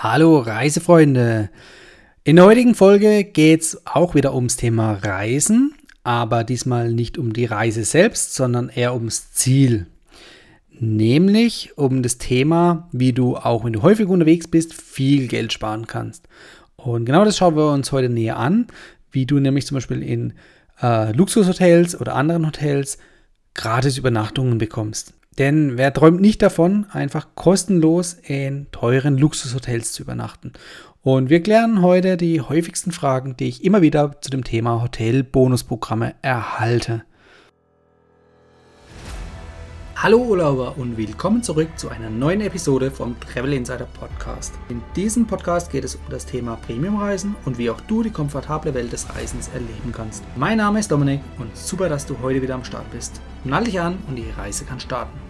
Hallo Reisefreunde! In der heutigen Folge geht es auch wieder ums Thema Reisen, aber diesmal nicht um die Reise selbst, sondern eher ums Ziel. Nämlich um das Thema, wie du auch wenn du häufig unterwegs bist, viel Geld sparen kannst. Und genau das schauen wir uns heute näher an, wie du nämlich zum Beispiel in äh, Luxushotels oder anderen Hotels gratis Übernachtungen bekommst. Denn wer träumt nicht davon, einfach kostenlos in teuren Luxushotels zu übernachten? Und wir klären heute die häufigsten Fragen, die ich immer wieder zu dem Thema Hotel-Bonusprogramme erhalte. Hallo Urlauber und willkommen zurück zu einer neuen Episode vom Travel Insider Podcast. In diesem Podcast geht es um das Thema Premiumreisen und wie auch du die komfortable Welt des Reisens erleben kannst. Mein Name ist Dominik und super, dass du heute wieder am Start bist. Nall dich an und die Reise kann starten.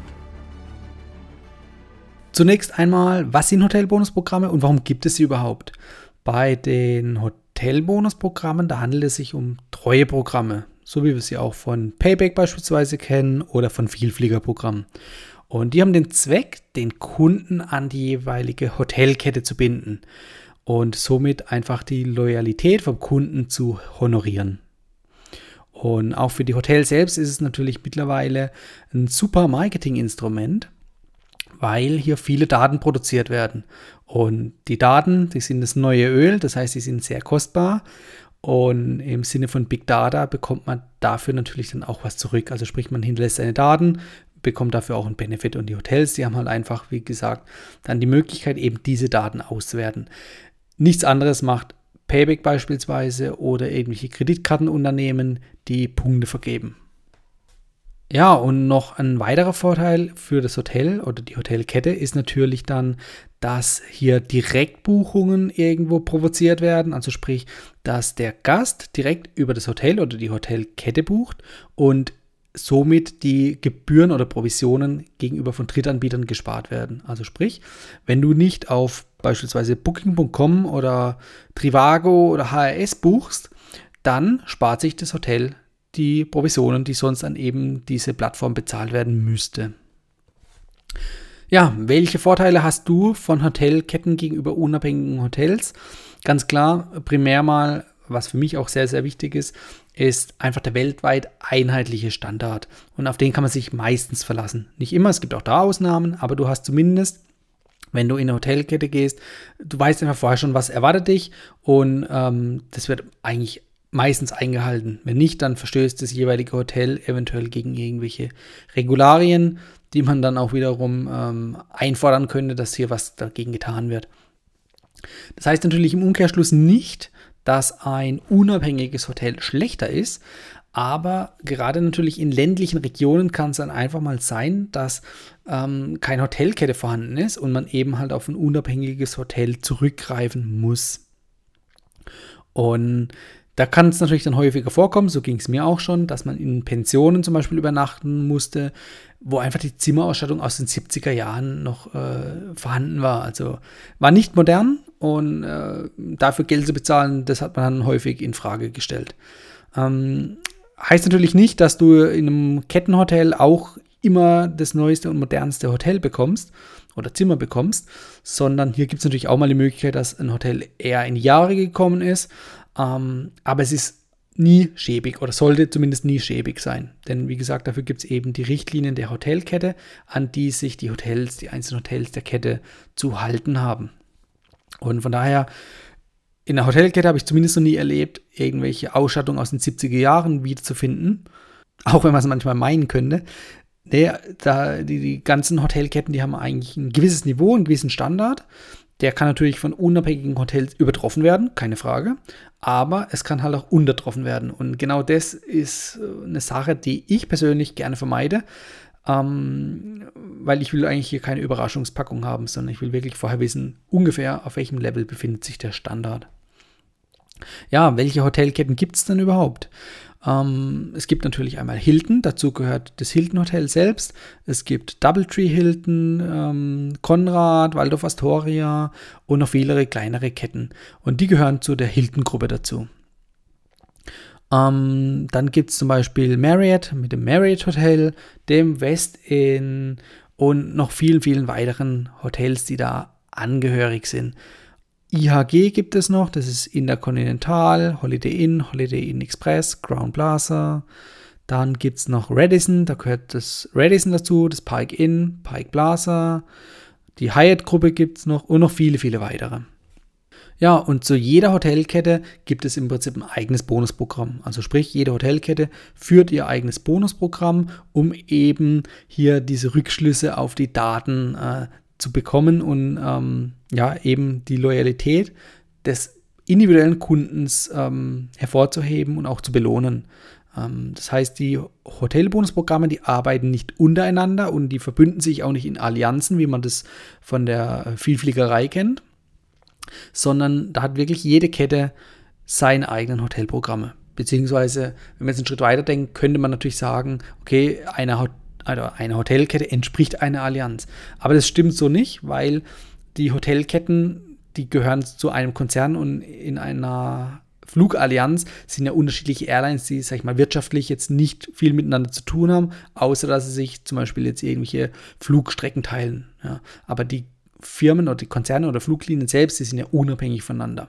Zunächst einmal, was sind Hotelbonusprogramme und warum gibt es sie überhaupt? Bei den Hotelbonusprogrammen, da handelt es sich um Treueprogramme, so wie wir sie auch von Payback beispielsweise kennen oder von Vielfliegerprogrammen. Und die haben den Zweck, den Kunden an die jeweilige Hotelkette zu binden und somit einfach die Loyalität vom Kunden zu honorieren. Und auch für die Hotels selbst ist es natürlich mittlerweile ein super Marketinginstrument, weil hier viele Daten produziert werden. Und die Daten, die sind das neue Öl, das heißt, sie sind sehr kostbar. Und im Sinne von Big Data bekommt man dafür natürlich dann auch was zurück. Also sprich, man hinterlässt seine Daten, bekommt dafür auch einen Benefit. Und die Hotels, die haben halt einfach, wie gesagt, dann die Möglichkeit, eben diese Daten auszuwerten. Nichts anderes macht Payback beispielsweise oder irgendwelche Kreditkartenunternehmen, die Punkte vergeben. Ja, und noch ein weiterer Vorteil für das Hotel oder die Hotelkette ist natürlich dann, dass hier Direktbuchungen irgendwo provoziert werden. Also sprich, dass der Gast direkt über das Hotel oder die Hotelkette bucht und somit die Gebühren oder Provisionen gegenüber von Drittanbietern gespart werden. Also sprich, wenn du nicht auf beispielsweise Booking.com oder Trivago oder HRS buchst, dann spart sich das Hotel die Provisionen, die sonst an eben diese Plattform bezahlt werden müsste. Ja, welche Vorteile hast du von Hotelketten gegenüber unabhängigen Hotels? Ganz klar, primär mal, was für mich auch sehr, sehr wichtig ist, ist einfach der weltweit einheitliche Standard. Und auf den kann man sich meistens verlassen. Nicht immer, es gibt auch da Ausnahmen, aber du hast zumindest wenn du in eine Hotelkette gehst, du weißt einfach vorher schon, was erwartet dich und ähm, das wird eigentlich meistens eingehalten. Wenn nicht, dann verstößt das jeweilige Hotel eventuell gegen irgendwelche Regularien, die man dann auch wiederum ähm, einfordern könnte, dass hier was dagegen getan wird. Das heißt natürlich im Umkehrschluss nicht, dass ein unabhängiges Hotel schlechter ist, aber gerade natürlich in ländlichen Regionen kann es dann einfach mal sein, dass ähm, keine Hotelkette vorhanden ist und man eben halt auf ein unabhängiges Hotel zurückgreifen muss. Und da kann es natürlich dann häufiger vorkommen, so ging es mir auch schon, dass man in Pensionen zum Beispiel übernachten musste, wo einfach die Zimmerausstattung aus den 70er Jahren noch äh, vorhanden war. Also war nicht modern und äh, dafür Geld zu bezahlen, das hat man dann häufig in Frage gestellt. Ähm, heißt natürlich nicht, dass du in einem Kettenhotel auch immer das neueste und modernste Hotel bekommst oder Zimmer bekommst, sondern hier gibt es natürlich auch mal die Möglichkeit, dass ein Hotel eher in Jahre gekommen ist ähm, aber es ist nie schäbig oder sollte zumindest nie schäbig sein. Denn wie gesagt, dafür gibt es eben die Richtlinien der Hotelkette, an die sich die Hotels, die einzelnen Hotels der Kette zu halten haben. Und von daher, in der Hotelkette habe ich zumindest noch nie erlebt, irgendwelche Ausstattung aus den 70er Jahren wiederzufinden. Auch wenn man es manchmal meinen könnte. Nee, da, die, die ganzen Hotelketten, die haben eigentlich ein gewisses Niveau, einen gewissen Standard. Der kann natürlich von unabhängigen Hotels übertroffen werden, keine Frage. Aber es kann halt auch untertroffen werden. Und genau das ist äh, eine Sache, die ich persönlich gerne vermeide. Ähm, weil ich will eigentlich hier keine Überraschungspackung haben, sondern ich will wirklich vorher wissen, ungefähr auf welchem Level befindet sich der Standard. Ja, welche Hotelketten gibt es denn überhaupt? Ähm, es gibt natürlich einmal Hilton, dazu gehört das Hilton Hotel selbst. Es gibt Doubletree Hilton, ähm, Konrad, Waldorf Astoria und noch viele kleinere Ketten. Und die gehören zu der Hilton-Gruppe dazu. Ähm, dann gibt es zum Beispiel Marriott mit dem Marriott Hotel, dem West Inn und noch vielen, vielen weiteren Hotels, die da angehörig sind. IHG gibt es noch, das ist Intercontinental, Holiday Inn, Holiday Inn Express, Crown Plaza. Dann gibt es noch Radisson, da gehört das Radisson dazu, das Pike Inn, Pike Plaza. Die Hyatt-Gruppe gibt es noch und noch viele, viele weitere. Ja, und zu jeder Hotelkette gibt es im Prinzip ein eigenes Bonusprogramm. Also sprich, jede Hotelkette führt ihr eigenes Bonusprogramm, um eben hier diese Rückschlüsse auf die Daten äh, zu bekommen und ähm, ja, eben die Loyalität des individuellen Kundens ähm, hervorzuheben und auch zu belohnen. Ähm, das heißt, die Hotelbonusprogramme, die arbeiten nicht untereinander und die verbünden sich auch nicht in Allianzen, wie man das von der Vielfliegerei kennt, sondern da hat wirklich jede Kette seine eigenen Hotelprogramme. Beziehungsweise, wenn man jetzt einen Schritt weiter denkt, könnte man natürlich sagen, okay, eine, also eine Hotelkette entspricht einer Allianz. Aber das stimmt so nicht, weil die Hotelketten, die gehören zu einem Konzern und in einer Flugallianz sind ja unterschiedliche Airlines, die, sag ich mal, wirtschaftlich jetzt nicht viel miteinander zu tun haben, außer dass sie sich zum Beispiel jetzt irgendwelche Flugstrecken teilen. Ja. Aber die Firmen oder die Konzerne oder Fluglinien selbst, die sind ja unabhängig voneinander.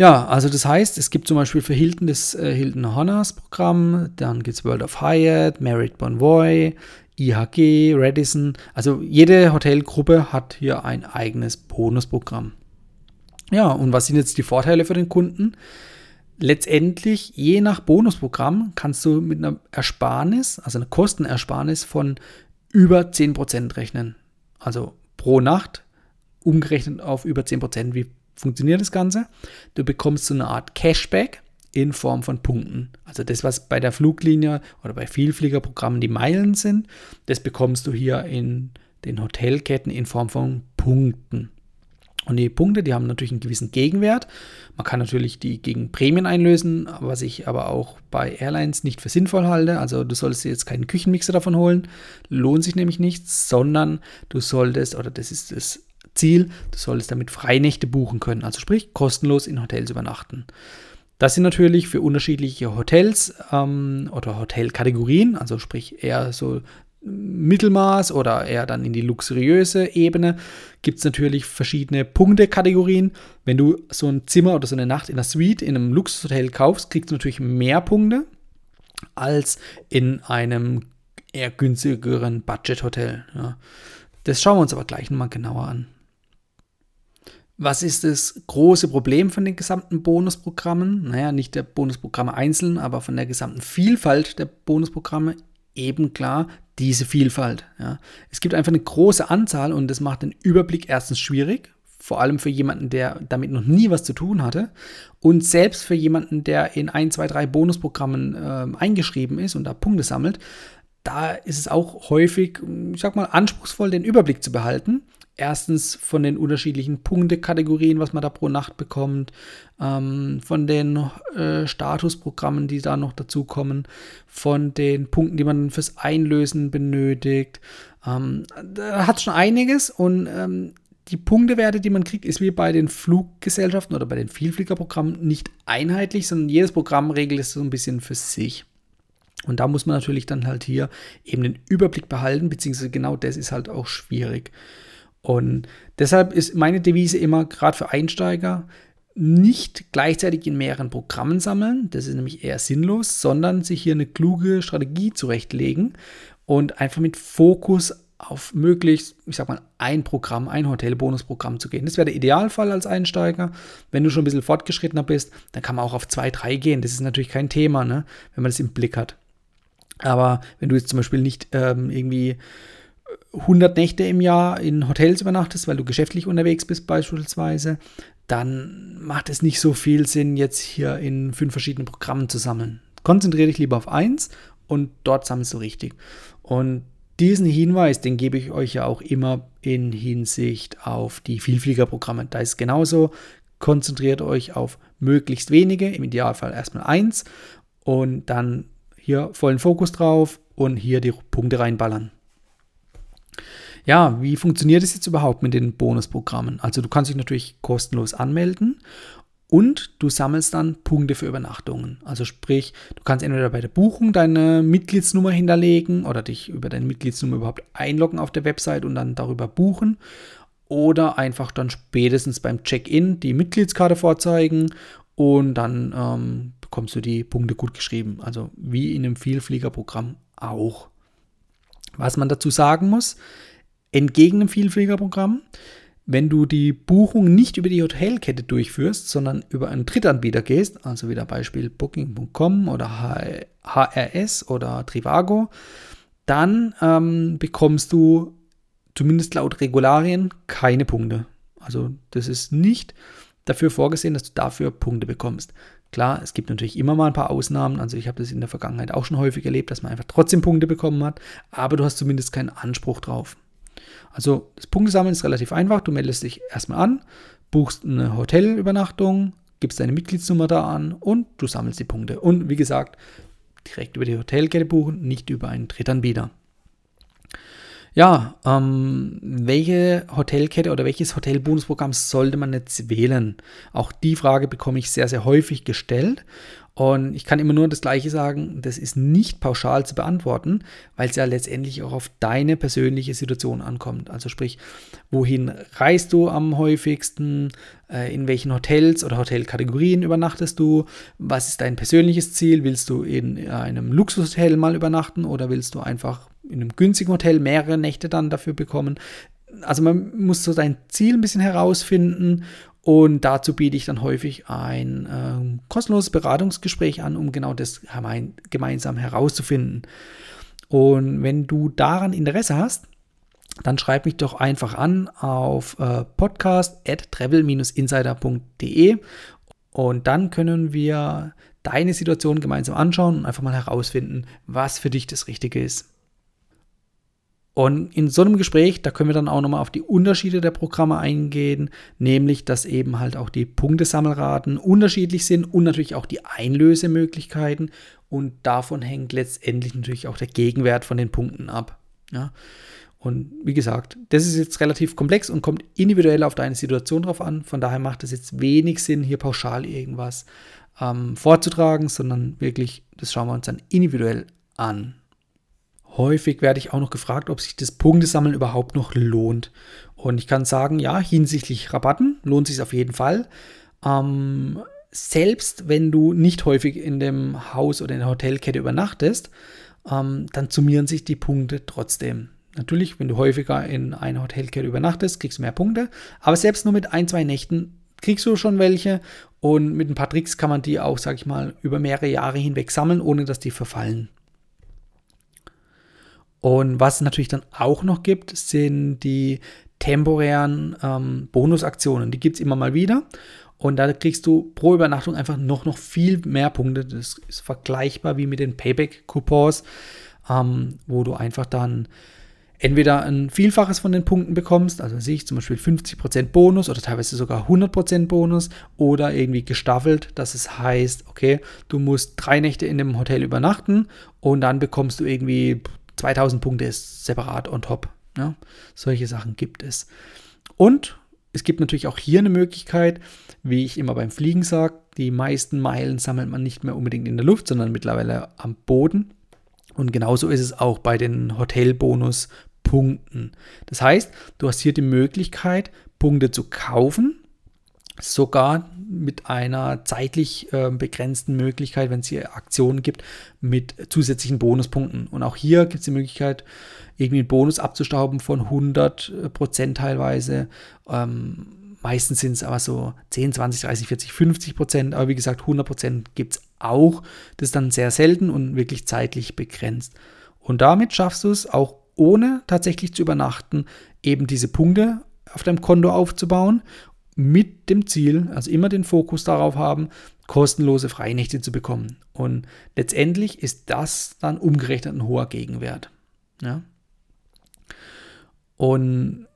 Ja, also das heißt, es gibt zum Beispiel für Hilton das äh, Hilton Honors Programm, dann gibt es World of Hyatt, Merit Bonvoy, IHG, Radisson. Also jede Hotelgruppe hat hier ein eigenes Bonusprogramm. Ja, und was sind jetzt die Vorteile für den Kunden? Letztendlich, je nach Bonusprogramm, kannst du mit einer Ersparnis, also einer Kostenersparnis von über 10% rechnen. Also pro Nacht, umgerechnet auf über 10%. Wie funktioniert das Ganze? Du bekommst so eine Art Cashback in Form von Punkten. Also das, was bei der Fluglinie oder bei Vielfliegerprogrammen die Meilen sind, das bekommst du hier in den Hotelketten in Form von Punkten. Und die Punkte, die haben natürlich einen gewissen Gegenwert. Man kann natürlich die gegen Prämien einlösen, was ich aber auch bei Airlines nicht für sinnvoll halte. Also du solltest jetzt keinen Küchenmixer davon holen, lohnt sich nämlich nicht, sondern du solltest, oder das ist das Ziel, du solltest damit Freinächte buchen können. Also sprich, kostenlos in Hotels übernachten. Das sind natürlich für unterschiedliche Hotels ähm, oder Hotelkategorien, also sprich eher so Mittelmaß oder eher dann in die luxuriöse Ebene gibt es natürlich verschiedene Punktekategorien. Wenn du so ein Zimmer oder so eine Nacht in einer Suite in einem Luxushotel kaufst, kriegst du natürlich mehr Punkte als in einem eher günstigeren Budgethotel. Ja. Das schauen wir uns aber gleich nochmal genauer an. Was ist das große Problem von den gesamten Bonusprogrammen? Naja, nicht der Bonusprogramme einzeln, aber von der gesamten Vielfalt der Bonusprogramme eben klar diese Vielfalt. Ja. Es gibt einfach eine große Anzahl und das macht den Überblick erstens schwierig, vor allem für jemanden, der damit noch nie was zu tun hatte und selbst für jemanden, der in ein, zwei, drei Bonusprogrammen äh, eingeschrieben ist und da Punkte sammelt, da ist es auch häufig, ich sag mal, anspruchsvoll, den Überblick zu behalten erstens von den unterschiedlichen Punktekategorien, was man da pro Nacht bekommt, ähm, von den äh, Statusprogrammen, die da noch dazukommen, von den Punkten, die man fürs Einlösen benötigt. Ähm, da hat schon einiges und ähm, die Punktewerte, die man kriegt, ist wie bei den Fluggesellschaften oder bei den Vielfliegerprogrammen nicht einheitlich, sondern jedes Programm regelt es so ein bisschen für sich. Und da muss man natürlich dann halt hier eben den Überblick behalten, beziehungsweise genau das ist halt auch schwierig. Und deshalb ist meine Devise immer, gerade für Einsteiger, nicht gleichzeitig in mehreren Programmen sammeln, das ist nämlich eher sinnlos, sondern sich hier eine kluge Strategie zurechtlegen und einfach mit Fokus auf möglichst, ich sag mal, ein Programm, ein Hotelbonusprogramm zu gehen. Das wäre der Idealfall als Einsteiger. Wenn du schon ein bisschen fortgeschrittener bist, dann kann man auch auf zwei, drei gehen. Das ist natürlich kein Thema, ne? wenn man das im Blick hat. Aber wenn du jetzt zum Beispiel nicht ähm, irgendwie 100 Nächte im Jahr in Hotels übernachtest, weil du geschäftlich unterwegs bist beispielsweise, dann macht es nicht so viel Sinn, jetzt hier in fünf verschiedenen Programmen zu sammeln. Konzentriere dich lieber auf eins und dort sammelst du richtig. Und diesen Hinweis, den gebe ich euch ja auch immer in Hinsicht auf die Vielfliegerprogramme. Da ist genauso, konzentriert euch auf möglichst wenige, im Idealfall erstmal eins und dann hier vollen Fokus drauf und hier die Punkte reinballern. Ja, wie funktioniert es jetzt überhaupt mit den Bonusprogrammen? Also du kannst dich natürlich kostenlos anmelden und du sammelst dann Punkte für Übernachtungen. Also sprich, du kannst entweder bei der Buchung deine Mitgliedsnummer hinterlegen oder dich über deine Mitgliedsnummer überhaupt einloggen auf der Website und dann darüber buchen. oder einfach dann spätestens beim Check-in die Mitgliedskarte vorzeigen und dann ähm, bekommst du die Punkte gut geschrieben. Also wie in einem Vielfliegerprogramm auch. Was man dazu sagen muss, entgegen dem Vielfliegerprogramm, wenn du die Buchung nicht über die Hotelkette durchführst, sondern über einen Drittanbieter gehst, also wieder Beispiel Booking.com oder HRS oder Trivago, dann ähm, bekommst du zumindest laut Regularien keine Punkte. Also das ist nicht dafür vorgesehen, dass du dafür Punkte bekommst. Klar, es gibt natürlich immer mal ein paar Ausnahmen. Also ich habe das in der Vergangenheit auch schon häufig erlebt, dass man einfach trotzdem Punkte bekommen hat, aber du hast zumindest keinen Anspruch drauf. Also das Punktesammeln ist relativ einfach. Du meldest dich erstmal an, buchst eine Hotelübernachtung, gibst deine Mitgliedsnummer da an und du sammelst die Punkte. Und wie gesagt, direkt über die Hotelkette buchen, nicht über einen Drittanbieter. Ja, ähm, welche Hotelkette oder welches Hotelbonusprogramm sollte man jetzt wählen? Auch die Frage bekomme ich sehr, sehr häufig gestellt. Und ich kann immer nur das Gleiche sagen, das ist nicht pauschal zu beantworten, weil es ja letztendlich auch auf deine persönliche Situation ankommt. Also sprich, wohin reist du am häufigsten, äh, in welchen Hotels oder Hotelkategorien übernachtest du, was ist dein persönliches Ziel, willst du in einem Luxushotel mal übernachten oder willst du einfach in einem günstigen Hotel mehrere Nächte dann dafür bekommen. Also man muss so sein Ziel ein bisschen herausfinden und dazu biete ich dann häufig ein äh, kostenloses Beratungsgespräch an, um genau das gemeinsam herauszufinden. Und wenn du daran Interesse hast, dann schreib mich doch einfach an auf äh, podcast.travel-insider.de und dann können wir deine Situation gemeinsam anschauen und einfach mal herausfinden, was für dich das Richtige ist. Und in so einem Gespräch, da können wir dann auch nochmal auf die Unterschiede der Programme eingehen, nämlich, dass eben halt auch die Punktesammelraten unterschiedlich sind und natürlich auch die Einlösemöglichkeiten. Und davon hängt letztendlich natürlich auch der Gegenwert von den Punkten ab. Ja. Und wie gesagt, das ist jetzt relativ komplex und kommt individuell auf deine Situation drauf an. Von daher macht es jetzt wenig Sinn, hier pauschal irgendwas ähm, vorzutragen, sondern wirklich, das schauen wir uns dann individuell an. Häufig werde ich auch noch gefragt, ob sich das Punktesammeln überhaupt noch lohnt. Und ich kann sagen, ja, hinsichtlich Rabatten lohnt sich auf jeden Fall. Ähm, selbst wenn du nicht häufig in dem Haus oder in der Hotelkette übernachtest, ähm, dann summieren sich die Punkte trotzdem. Natürlich, wenn du häufiger in einer Hotelkette übernachtest, kriegst du mehr Punkte. Aber selbst nur mit ein, zwei Nächten kriegst du schon welche. Und mit ein paar Tricks kann man die auch, sag ich mal, über mehrere Jahre hinweg sammeln, ohne dass die verfallen. Und was es natürlich dann auch noch gibt, sind die temporären ähm, Bonusaktionen. Die gibt es immer mal wieder. Und da kriegst du pro Übernachtung einfach noch, noch viel mehr Punkte. Das ist vergleichbar wie mit den Payback-Coupons, ähm, wo du einfach dann entweder ein Vielfaches von den Punkten bekommst, also sehe ich zum Beispiel 50% Bonus oder teilweise sogar 100% Bonus oder irgendwie gestaffelt, dass es heißt, okay, du musst drei Nächte in dem Hotel übernachten und dann bekommst du irgendwie 2000 Punkte ist separat on top. Ja? Solche Sachen gibt es. Und es gibt natürlich auch hier eine Möglichkeit, wie ich immer beim Fliegen sage, die meisten Meilen sammelt man nicht mehr unbedingt in der Luft, sondern mittlerweile am Boden. Und genauso ist es auch bei den Hotelbonuspunkten. Das heißt, du hast hier die Möglichkeit, Punkte zu kaufen sogar mit einer zeitlich äh, begrenzten Möglichkeit, wenn es hier Aktionen gibt, mit zusätzlichen Bonuspunkten. Und auch hier gibt es die Möglichkeit, irgendwie einen Bonus abzustauben von 100 äh, Prozent teilweise. Ähm, meistens sind es aber so 10, 20, 30, 40, 50 Prozent. Aber wie gesagt, 100 Prozent gibt es auch. Das ist dann sehr selten und wirklich zeitlich begrenzt. Und damit schaffst du es auch ohne tatsächlich zu übernachten, eben diese Punkte auf deinem Konto aufzubauen mit dem Ziel, also immer den Fokus darauf haben, kostenlose Freinächte zu bekommen. Und letztendlich ist das dann umgerechnet ein hoher Gegenwert. Ja? Und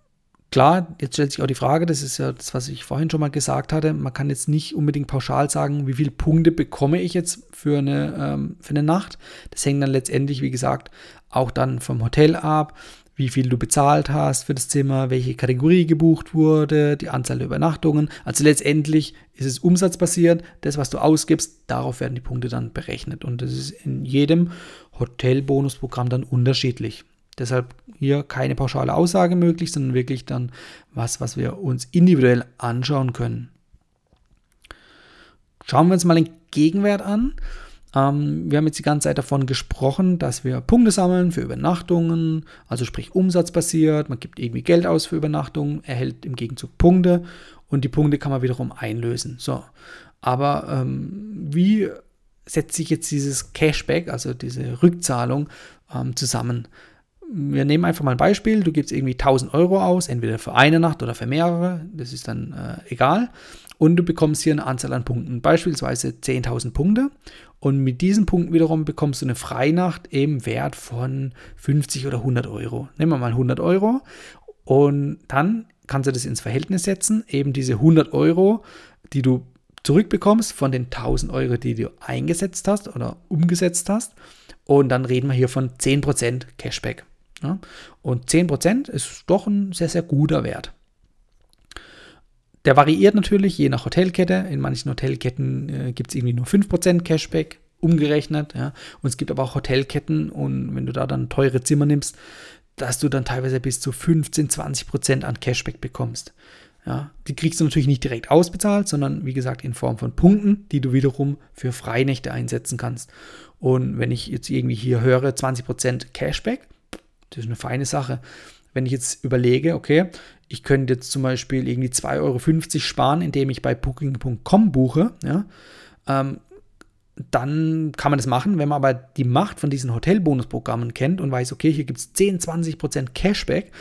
klar, jetzt stellt sich auch die Frage, das ist ja das, was ich vorhin schon mal gesagt hatte, man kann jetzt nicht unbedingt pauschal sagen, wie viele Punkte bekomme ich jetzt für eine, ähm, für eine Nacht. Das hängt dann letztendlich, wie gesagt, auch dann vom Hotel ab wie viel du bezahlt hast für das Zimmer, welche Kategorie gebucht wurde, die Anzahl der Übernachtungen. Also letztendlich ist es umsatzbasiert. Das, was du ausgibst, darauf werden die Punkte dann berechnet. Und das ist in jedem Hotelbonusprogramm dann unterschiedlich. Deshalb hier keine pauschale Aussage möglich, sondern wirklich dann was, was wir uns individuell anschauen können. Schauen wir uns mal den Gegenwert an. Ähm, wir haben jetzt die ganze Zeit davon gesprochen, dass wir Punkte sammeln für Übernachtungen, also sprich umsatzbasiert. Man gibt irgendwie Geld aus für Übernachtungen, erhält im Gegenzug Punkte und die Punkte kann man wiederum einlösen. So, aber ähm, wie setzt sich jetzt dieses Cashback, also diese Rückzahlung, ähm, zusammen? Wir nehmen einfach mal ein Beispiel. Du gibst irgendwie 1000 Euro aus, entweder für eine Nacht oder für mehrere. Das ist dann äh, egal. Und du bekommst hier eine Anzahl an Punkten, beispielsweise 10.000 Punkte. Und mit diesen Punkten wiederum bekommst du eine Freinacht im Wert von 50 oder 100 Euro. Nehmen wir mal 100 Euro. Und dann kannst du das ins Verhältnis setzen, eben diese 100 Euro, die du zurückbekommst von den 1000 Euro, die du eingesetzt hast oder umgesetzt hast. Und dann reden wir hier von 10% Cashback. Und 10% ist doch ein sehr, sehr guter Wert. Der variiert natürlich je nach Hotelkette. In manchen Hotelketten äh, gibt es irgendwie nur 5% Cashback umgerechnet. Ja? Und es gibt aber auch Hotelketten und wenn du da dann teure Zimmer nimmst, dass du dann teilweise bis zu 15, 20% an Cashback bekommst. Ja, die kriegst du natürlich nicht direkt ausbezahlt, sondern wie gesagt in Form von Punkten, die du wiederum für Freinächte einsetzen kannst. Und wenn ich jetzt irgendwie hier höre 20% Cashback, das ist eine feine Sache. Wenn ich jetzt überlege, okay, ich könnte jetzt zum Beispiel irgendwie 2,50 Euro sparen, indem ich bei Booking.com buche, ja, ähm, dann kann man das machen. Wenn man aber die Macht von diesen Hotelbonusprogrammen kennt und weiß, okay, hier gibt es 10, 20% Cashback,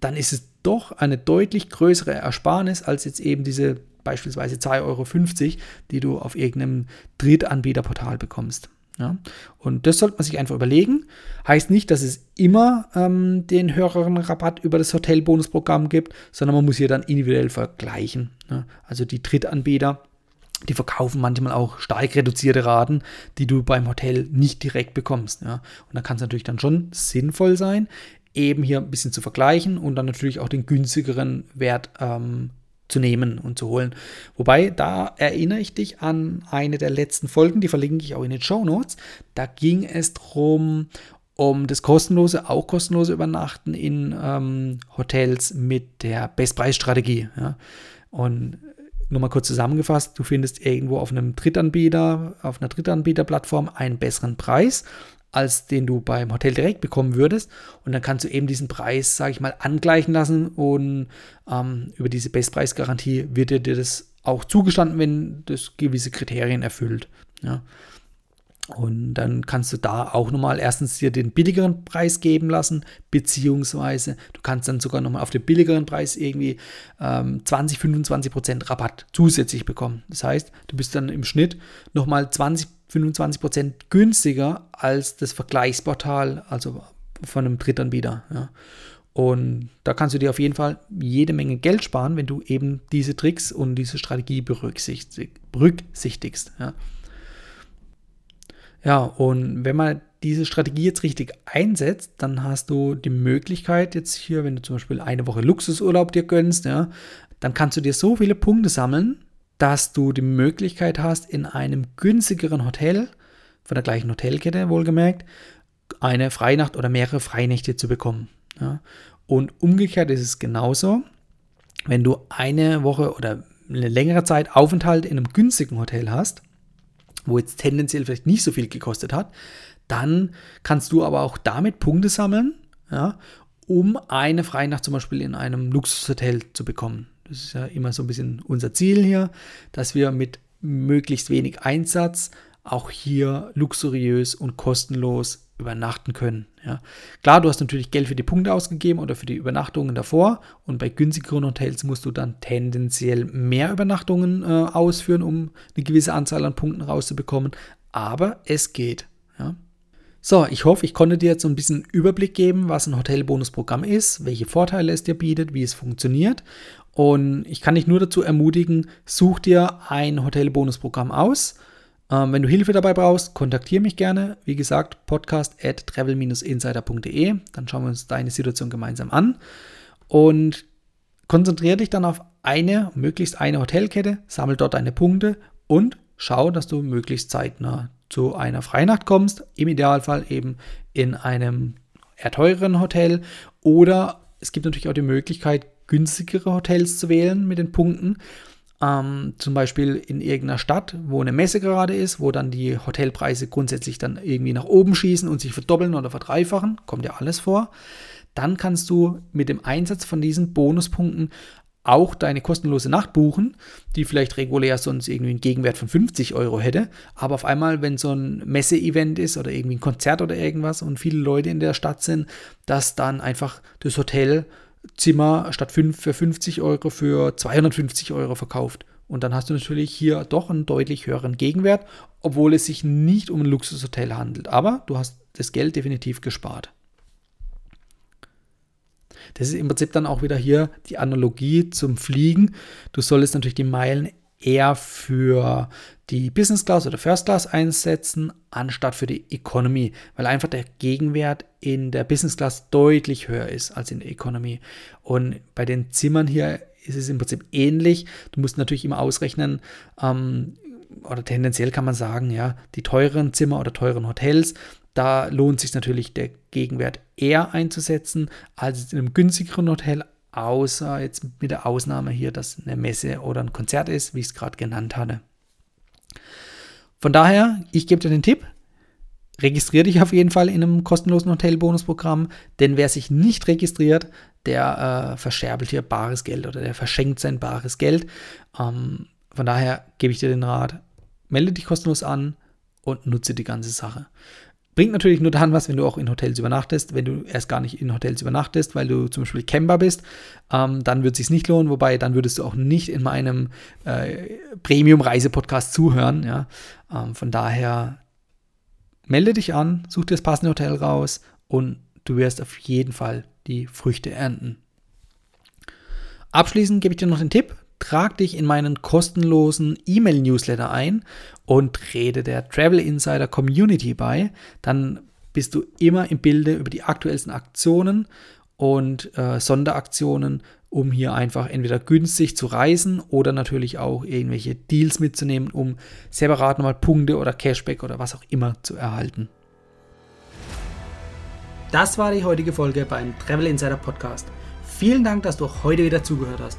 dann ist es doch eine deutlich größere Ersparnis als jetzt eben diese beispielsweise 2,50 Euro, die du auf irgendeinem Drittanbieterportal bekommst. Ja? Und das sollte man sich einfach überlegen. Heißt nicht, dass es immer ähm, den höheren Rabatt über das Hotelbonusprogramm gibt, sondern man muss hier dann individuell vergleichen. Ja? Also die Drittanbieter, die verkaufen manchmal auch stark reduzierte Raten, die du beim Hotel nicht direkt bekommst. Ja? Und da kann es natürlich dann schon sinnvoll sein, eben hier ein bisschen zu vergleichen und dann natürlich auch den günstigeren Wert ähm, zu nehmen und zu holen. Wobei, da erinnere ich dich an eine der letzten Folgen, die verlinke ich auch in den Show Notes. Da ging es darum, um das kostenlose, auch kostenlose Übernachten in ähm, Hotels mit der Bestpreisstrategie. Ja. Und nur mal kurz zusammengefasst, du findest irgendwo auf einem Drittanbieter, auf einer Drittanbieterplattform einen besseren Preis als den du beim Hotel direkt bekommen würdest. Und dann kannst du eben diesen Preis, sage ich mal, angleichen lassen und ähm, über diese Bestpreisgarantie wird dir das auch zugestanden, wenn das gewisse Kriterien erfüllt. Ja. Und dann kannst du da auch nochmal erstens dir den billigeren Preis geben lassen, beziehungsweise du kannst dann sogar nochmal auf den billigeren Preis irgendwie ähm, 20, 25 Prozent Rabatt zusätzlich bekommen. Das heißt, du bist dann im Schnitt nochmal 20 25 Prozent günstiger als das Vergleichsportal, also von einem Drittanbieter. Ja. Und da kannst du dir auf jeden Fall jede Menge Geld sparen, wenn du eben diese Tricks und diese Strategie berücksichtigst. Ja. Ja, und wenn man diese Strategie jetzt richtig einsetzt, dann hast du die Möglichkeit jetzt hier, wenn du zum Beispiel eine Woche Luxusurlaub dir gönnst, ja, dann kannst du dir so viele Punkte sammeln, dass du die Möglichkeit hast, in einem günstigeren Hotel, von der gleichen Hotelkette wohlgemerkt, eine Freinacht oder mehrere Freinächte zu bekommen. Ja. Und umgekehrt ist es genauso, wenn du eine Woche oder eine längere Zeit Aufenthalt in einem günstigen Hotel hast, wo jetzt tendenziell vielleicht nicht so viel gekostet hat, dann kannst du aber auch damit Punkte sammeln, ja, um eine Freinacht zum Beispiel in einem Luxushotel zu bekommen. Das ist ja immer so ein bisschen unser Ziel hier, dass wir mit möglichst wenig Einsatz auch hier luxuriös und kostenlos übernachten können. Ja. Klar, du hast natürlich Geld für die Punkte ausgegeben oder für die Übernachtungen davor und bei günstigeren Hotels musst du dann tendenziell mehr Übernachtungen äh, ausführen, um eine gewisse Anzahl an Punkten rauszubekommen, aber es geht. Ja. So, ich hoffe, ich konnte dir jetzt so ein bisschen Überblick geben, was ein Hotelbonusprogramm ist, welche Vorteile es dir bietet, wie es funktioniert und ich kann dich nur dazu ermutigen, such dir ein Hotelbonusprogramm aus. Ähm, wenn du Hilfe dabei brauchst, kontaktiere mich gerne. Wie gesagt, podcast at travel-insider.de. Dann schauen wir uns deine Situation gemeinsam an. Und konzentriere dich dann auf eine, möglichst eine Hotelkette, sammel dort deine Punkte und schau, dass du möglichst zeitnah zu einer Freinacht kommst. Im Idealfall eben in einem eher teureren Hotel oder es gibt natürlich auch die Möglichkeit, günstigere Hotels zu wählen mit den Punkten. Ähm, zum Beispiel in irgendeiner Stadt, wo eine Messe gerade ist, wo dann die Hotelpreise grundsätzlich dann irgendwie nach oben schießen und sich verdoppeln oder verdreifachen, kommt ja alles vor. Dann kannst du mit dem Einsatz von diesen Bonuspunkten auch deine kostenlose Nacht buchen, die vielleicht regulär sonst irgendwie einen Gegenwert von 50 Euro hätte. Aber auf einmal, wenn so ein Messe-Event ist oder irgendwie ein Konzert oder irgendwas und viele Leute in der Stadt sind, dass dann einfach das Hotelzimmer statt 5 für 50 Euro für 250 Euro verkauft. Und dann hast du natürlich hier doch einen deutlich höheren Gegenwert, obwohl es sich nicht um ein Luxushotel handelt. Aber du hast das Geld definitiv gespart. Das ist im Prinzip dann auch wieder hier die Analogie zum Fliegen. Du solltest natürlich die Meilen eher für die Business Class oder First Class einsetzen, anstatt für die Economy, weil einfach der Gegenwert in der Business Class deutlich höher ist als in der Economy. Und bei den Zimmern hier ist es im Prinzip ähnlich. Du musst natürlich immer ausrechnen, ähm, oder tendenziell kann man sagen, ja, die teuren Zimmer oder teuren Hotels, da lohnt sich natürlich der Gegenwert eher einzusetzen als in einem günstigeren Hotel, außer jetzt mit der Ausnahme hier, dass eine Messe oder ein Konzert ist, wie ich es gerade genannt hatte. Von daher, ich gebe dir den Tipp, registriere dich auf jeden Fall in einem kostenlosen Hotelbonusprogramm, denn wer sich nicht registriert, der äh, verscherbelt hier bares Geld oder der verschenkt sein bares Geld. Ähm, von daher gebe ich dir den Rat, melde dich kostenlos an und nutze die ganze Sache. Bringt natürlich nur dann was, wenn du auch in Hotels übernachtest. Wenn du erst gar nicht in Hotels übernachtest, weil du zum Beispiel Camper bist, ähm, dann wird es sich nicht lohnen. Wobei, dann würdest du auch nicht in meinem äh, Premium-Reise-Podcast zuhören. Ja? Ähm, von daher melde dich an, such dir das passende Hotel raus und du wirst auf jeden Fall die Früchte ernten. Abschließend gebe ich dir noch den Tipp, trag dich in meinen kostenlosen E-Mail-Newsletter ein und rede der Travel Insider Community bei. Dann bist du immer im Bilde über die aktuellsten Aktionen und äh, Sonderaktionen, um hier einfach entweder günstig zu reisen oder natürlich auch irgendwelche Deals mitzunehmen, um separat nochmal Punkte oder Cashback oder was auch immer zu erhalten. Das war die heutige Folge beim Travel Insider Podcast. Vielen Dank, dass du heute wieder zugehört hast.